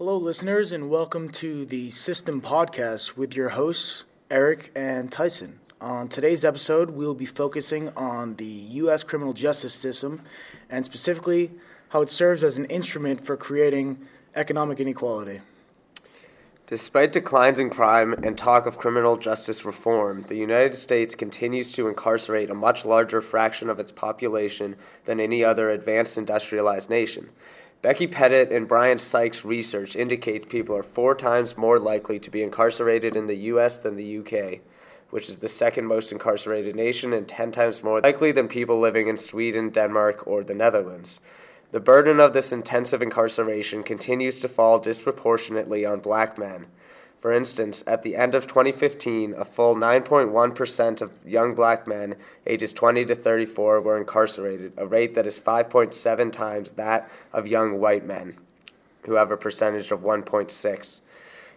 Hello, listeners, and welcome to the System Podcast with your hosts, Eric and Tyson. On today's episode, we'll be focusing on the U.S. criminal justice system and specifically how it serves as an instrument for creating economic inequality. Despite declines in crime and talk of criminal justice reform, the United States continues to incarcerate a much larger fraction of its population than any other advanced industrialized nation. Becky Pettit and Bryan Sykes' research indicates people are four times more likely to be incarcerated in the U.S. than the UK, which is the second most incarcerated nation, and 10 times more likely than people living in Sweden, Denmark, or the Netherlands. The burden of this intensive incarceration continues to fall disproportionately on black men. For instance, at the end of 2015, a full 9.1% of young black men ages 20 to 34 were incarcerated, a rate that is 5.7 times that of young white men, who have a percentage of 1.6.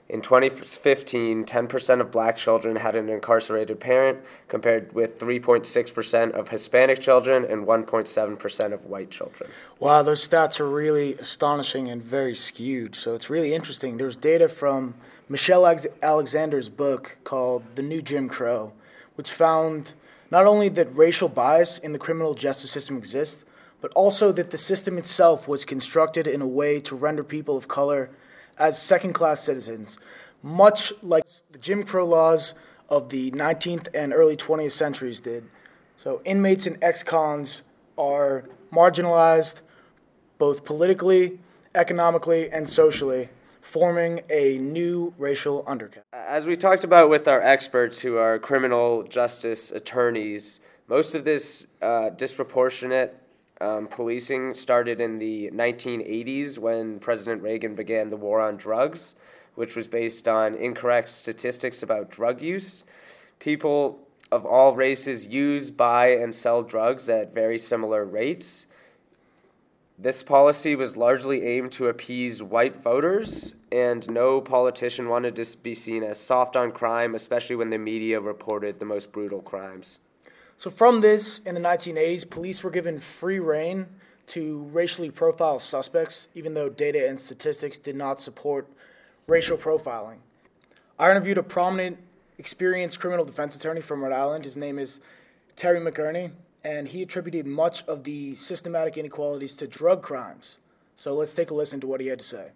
In 2015, 10% of black children had an incarcerated parent, compared with 3.6% of Hispanic children and 1.7% of white children. Wow, those stats are really astonishing and very skewed. So it's really interesting. There's data from Michelle Alexander's book called The New Jim Crow, which found not only that racial bias in the criminal justice system exists, but also that the system itself was constructed in a way to render people of color as second class citizens, much like the Jim Crow laws of the 19th and early 20th centuries did. So, inmates and ex cons are marginalized both politically, economically, and socially, forming a new racial undercaste. As we talked about with our experts who are criminal justice attorneys, most of this uh, disproportionate um, policing started in the 1980s when President Reagan began the war on drugs, which was based on incorrect statistics about drug use. People of all races use, buy, and sell drugs at very similar rates. This policy was largely aimed to appease white voters, and no politician wanted to be seen as soft on crime, especially when the media reported the most brutal crimes. So, from this, in the 1980s, police were given free rein to racially profile suspects, even though data and statistics did not support racial profiling. I interviewed a prominent, experienced criminal defense attorney from Rhode Island. His name is Terry McInerney, and he attributed much of the systematic inequalities to drug crimes. So, let's take a listen to what he had to say.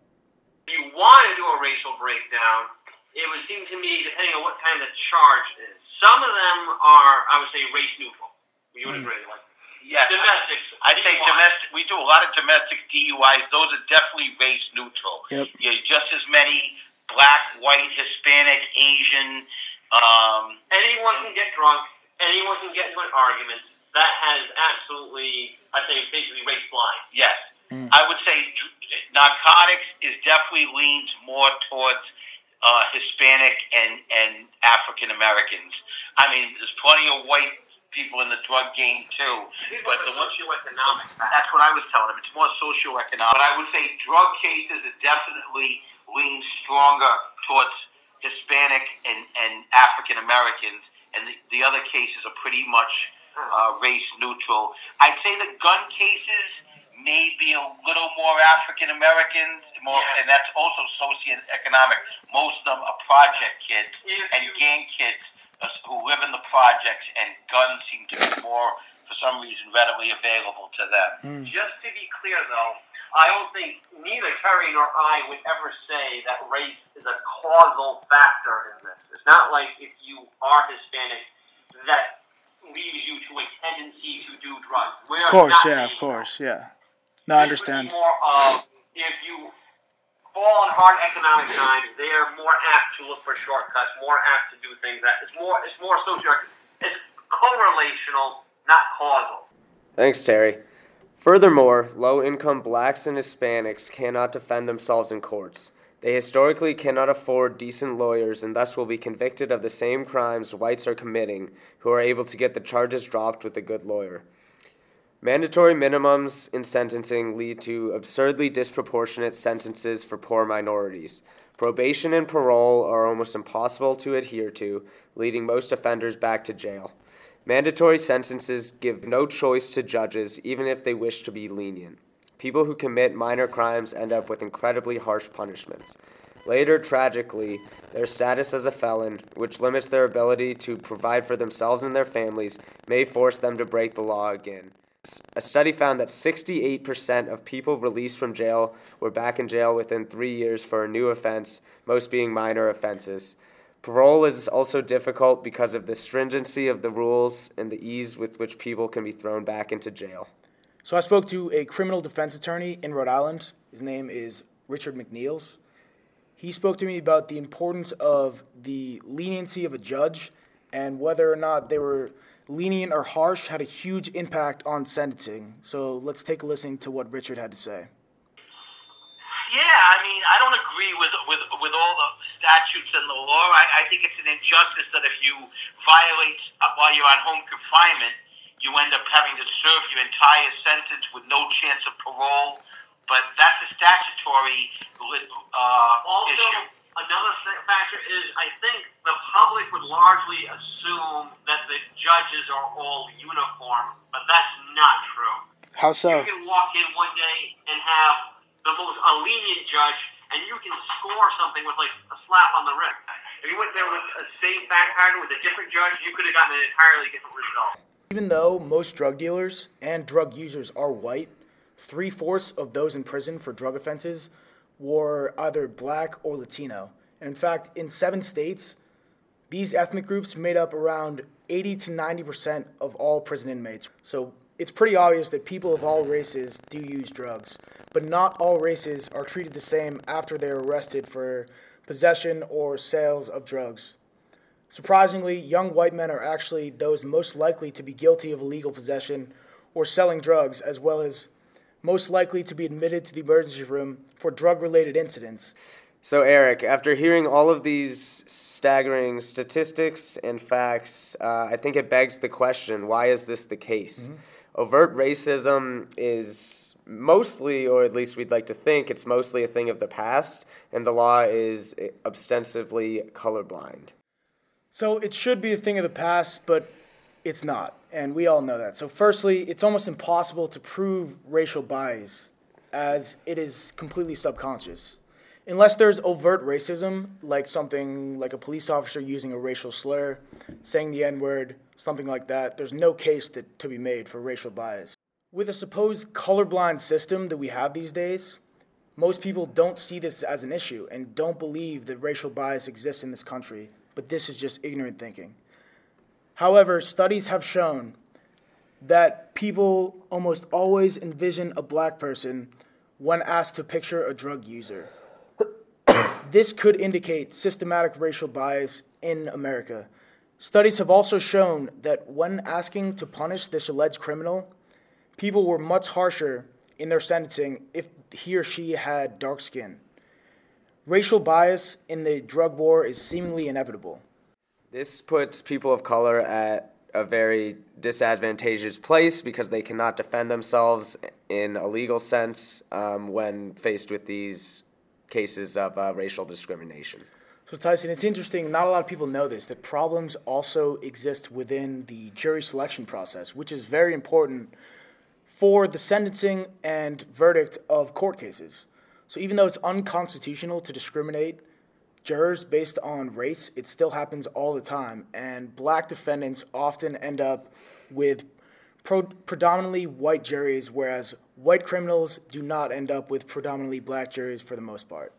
If you want to do a racial breakdown, it would seem to me, depending on what kind of charge is, some of them are, I would say, race neutral. You would mm. agree, like yes, domestics. I'd say domestic. We do a lot of domestic DUIs. Those are definitely race neutral. Yep. Yeah, just as many black, white, Hispanic, Asian. Um, anyone can get drunk. Anyone can get into an argument. That has absolutely, I say, basically race blind. Yes. Mm. I would say narcotics is definitely leans more towards uh, Hispanic and, and African Americans. I mean, there's plenty of white people in the drug game too. But the socioeconomic. That's what I was telling them. It's more socioeconomic. But I would say drug cases are definitely lean stronger towards Hispanic and, and African Americans, and the, the other cases are pretty much uh, race neutral. I'd say the gun cases maybe a little more African Americans, more, yeah. and that's also socioeconomic. Most of them are project kids if and gang kids uh, who live in the projects, and guns seem to be more, for some reason, readily available to them. Mm. Just to be clear, though, I don't think neither Terry nor I would ever say that race is a causal factor in this. It's not like if you are Hispanic that leads you to a tendency to do drugs. We're of course, yeah, of course, yeah. No, I understand. More of if you fall in hard economic times, they are more apt to look for shortcuts, more apt to do things that it's more it's more socio it's correlational, not causal. Thanks, Terry. Furthermore, low income blacks and Hispanics cannot defend themselves in courts. They historically cannot afford decent lawyers and thus will be convicted of the same crimes whites are committing who are able to get the charges dropped with a good lawyer. Mandatory minimums in sentencing lead to absurdly disproportionate sentences for poor minorities. Probation and parole are almost impossible to adhere to, leading most offenders back to jail. Mandatory sentences give no choice to judges, even if they wish to be lenient. People who commit minor crimes end up with incredibly harsh punishments. Later, tragically, their status as a felon, which limits their ability to provide for themselves and their families, may force them to break the law again. A study found that 68% of people released from jail were back in jail within three years for a new offense, most being minor offenses. Parole is also difficult because of the stringency of the rules and the ease with which people can be thrown back into jail. So I spoke to a criminal defense attorney in Rhode Island. His name is Richard McNeils. He spoke to me about the importance of the leniency of a judge and whether or not they were lenient or harsh had a huge impact on sentencing. So let's take a listen to what Richard had to say. Yeah, I mean, I don't agree with with with all the statutes and the law. I, I think it's an injustice that if you violate while you're on home confinement, you end up having to serve your entire sentence with no chance of parole. But that's a statutory uh, Also, issue. another factor is I think the public would largely assume that the judges are all uniform, but that's not true. How so? You can walk in one day and have the most a lenient judge, and you can score something with like a slap on the wrist. If you went there with a same fact pattern with a different judge, you could have gotten an entirely different result. Even though most drug dealers and drug users are white, three fourths of those in prison for drug offenses were either black or Latino. And in fact, in seven states, these ethnic groups made up around 80 to 90% of all prison inmates. So it's pretty obvious that people of all races do use drugs, but not all races are treated the same after they're arrested for possession or sales of drugs. Surprisingly, young white men are actually those most likely to be guilty of illegal possession or selling drugs, as well as most likely to be admitted to the emergency room for drug related incidents. So, Eric, after hearing all of these staggering statistics and facts, uh, I think it begs the question why is this the case? Overt racism is mostly, or at least we'd like to think, it's mostly a thing of the past, and the law is ostensibly colorblind. So it should be a thing of the past, but it's not. And we all know that. So, firstly, it's almost impossible to prove racial bias as it is completely subconscious. Unless there's overt racism, like something like a police officer using a racial slur, saying the N word, something like that, there's no case that, to be made for racial bias. With a supposed colorblind system that we have these days, most people don't see this as an issue and don't believe that racial bias exists in this country, but this is just ignorant thinking. However, studies have shown that people almost always envision a black person when asked to picture a drug user. this could indicate systematic racial bias in America. Studies have also shown that when asking to punish this alleged criminal, people were much harsher in their sentencing if he or she had dark skin. Racial bias in the drug war is seemingly inevitable. This puts people of color at a very disadvantageous place because they cannot defend themselves in a legal sense um, when faced with these cases of uh, racial discrimination. So, Tyson, it's interesting. Not a lot of people know this that problems also exist within the jury selection process, which is very important for the sentencing and verdict of court cases. So, even though it's unconstitutional to discriminate jurors based on race, it still happens all the time. And black defendants often end up with pro- predominantly white juries, whereas white criminals do not end up with predominantly black juries for the most part.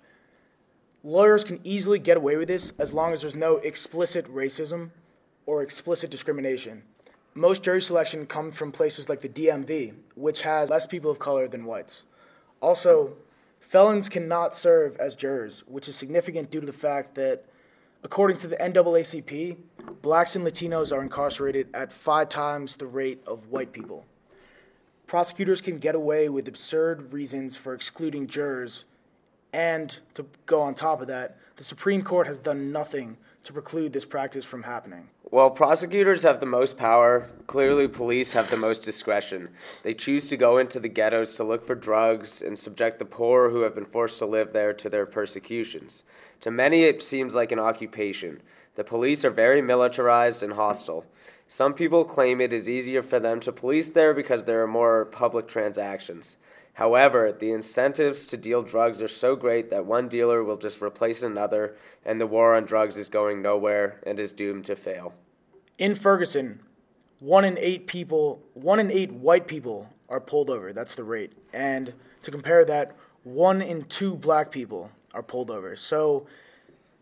Lawyers can easily get away with this as long as there's no explicit racism or explicit discrimination. Most jury selection comes from places like the DMV, which has less people of color than whites. Also, felons cannot serve as jurors, which is significant due to the fact that, according to the NAACP, blacks and Latinos are incarcerated at five times the rate of white people. Prosecutors can get away with absurd reasons for excluding jurors, and to go on top of that, the Supreme Court has done nothing to preclude this practice from happening. Well, prosecutors have the most power. Clearly, police have the most discretion. They choose to go into the ghettos to look for drugs and subject the poor who have been forced to live there to their persecutions. To many, it seems like an occupation. The police are very militarized and hostile. Some people claim it is easier for them to police there because there are more public transactions. However, the incentives to deal drugs are so great that one dealer will just replace another, and the war on drugs is going nowhere and is doomed to fail. In Ferguson, one in eight people, one in eight white people are pulled over. That's the rate. And to compare that, one in two black people are pulled over. So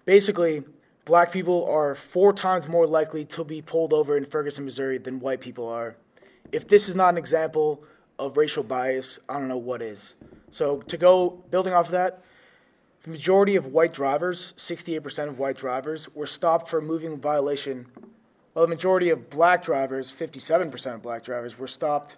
basically, black people are four times more likely to be pulled over in Ferguson, Missouri than white people are. If this is not an example of racial bias, I don't know what is. So to go building off of that, the majority of white drivers, 68% of white drivers, were stopped for moving violation, while the majority of black drivers, 57% of black drivers, were stopped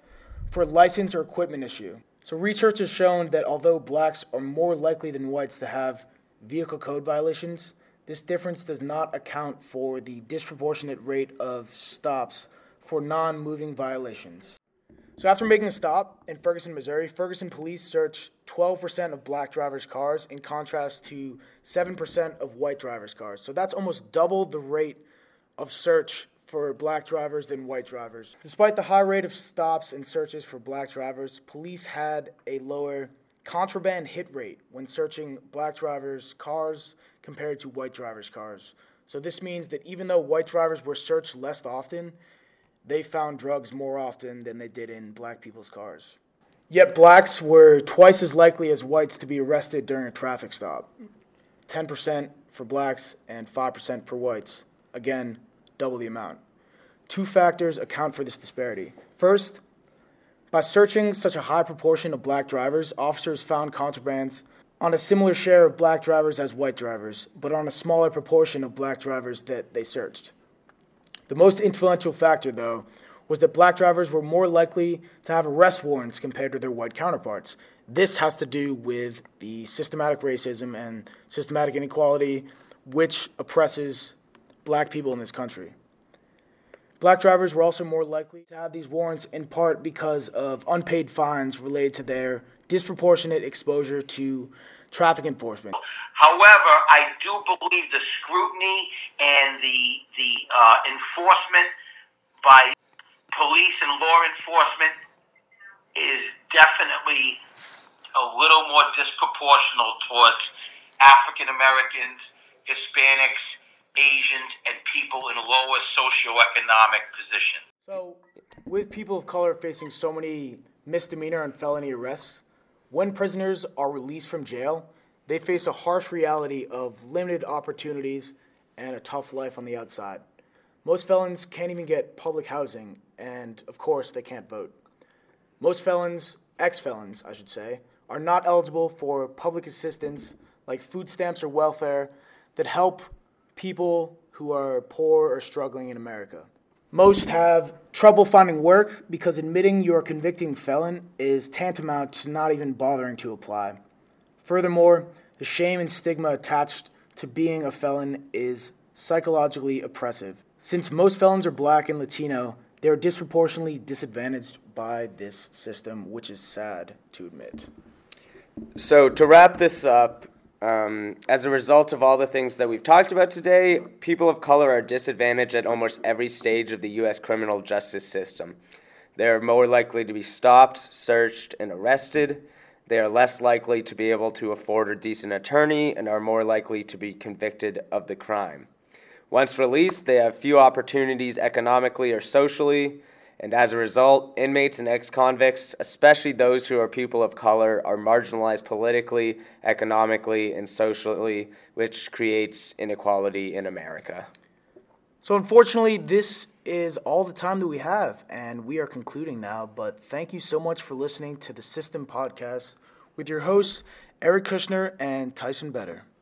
for license or equipment issue. So research has shown that although blacks are more likely than whites to have vehicle code violations, this difference does not account for the disproportionate rate of stops for non moving violations. So after making a stop in Ferguson, Missouri, Ferguson police searched 12% of black drivers' cars in contrast to 7% of white drivers' cars. So that's almost double the rate of search for black drivers than white drivers. Despite the high rate of stops and searches for black drivers, police had a lower contraband hit rate when searching black drivers' cars compared to white drivers' cars. So this means that even though white drivers were searched less often, they found drugs more often than they did in black people's cars. Yet blacks were twice as likely as whites to be arrested during a traffic stop 10% for blacks and 5% for whites. Again, double the amount. Two factors account for this disparity. First, by searching such a high proportion of black drivers, officers found contrabands on a similar share of black drivers as white drivers, but on a smaller proportion of black drivers that they searched. The most influential factor, though, was that black drivers were more likely to have arrest warrants compared to their white counterparts. This has to do with the systematic racism and systematic inequality which oppresses black people in this country. Black drivers were also more likely to have these warrants in part because of unpaid fines related to their disproportionate exposure to traffic enforcement. However, I do believe the scrutiny and the the uh, enforcement by police and law enforcement is definitely a little more disproportional towards African Americans, Hispanics, Asians, and people in lower socioeconomic positions. So, with people of color facing so many misdemeanor and felony arrests, when prisoners are released from jail, they face a harsh reality of limited opportunities and a tough life on the outside. Most felons can't even get public housing, and of course, they can't vote. Most felons, ex felons, I should say, are not eligible for public assistance like food stamps or welfare that help people who are poor or struggling in America. Most have trouble finding work because admitting you're a convicting felon is tantamount to not even bothering to apply. Furthermore, the shame and stigma attached to being a felon is psychologically oppressive. Since most felons are black and Latino, they are disproportionately disadvantaged by this system, which is sad to admit. So, to wrap this up, um, as a result of all the things that we've talked about today, people of color are disadvantaged at almost every stage of the U.S. criminal justice system. They are more likely to be stopped, searched, and arrested. They are less likely to be able to afford a decent attorney and are more likely to be convicted of the crime. Once released, they have few opportunities economically or socially, and as a result, inmates and ex convicts, especially those who are people of color, are marginalized politically, economically, and socially, which creates inequality in America. So, unfortunately, this is all the time that we have, and we are concluding now. But thank you so much for listening to the System Podcast with your hosts, Eric Kushner and Tyson Better.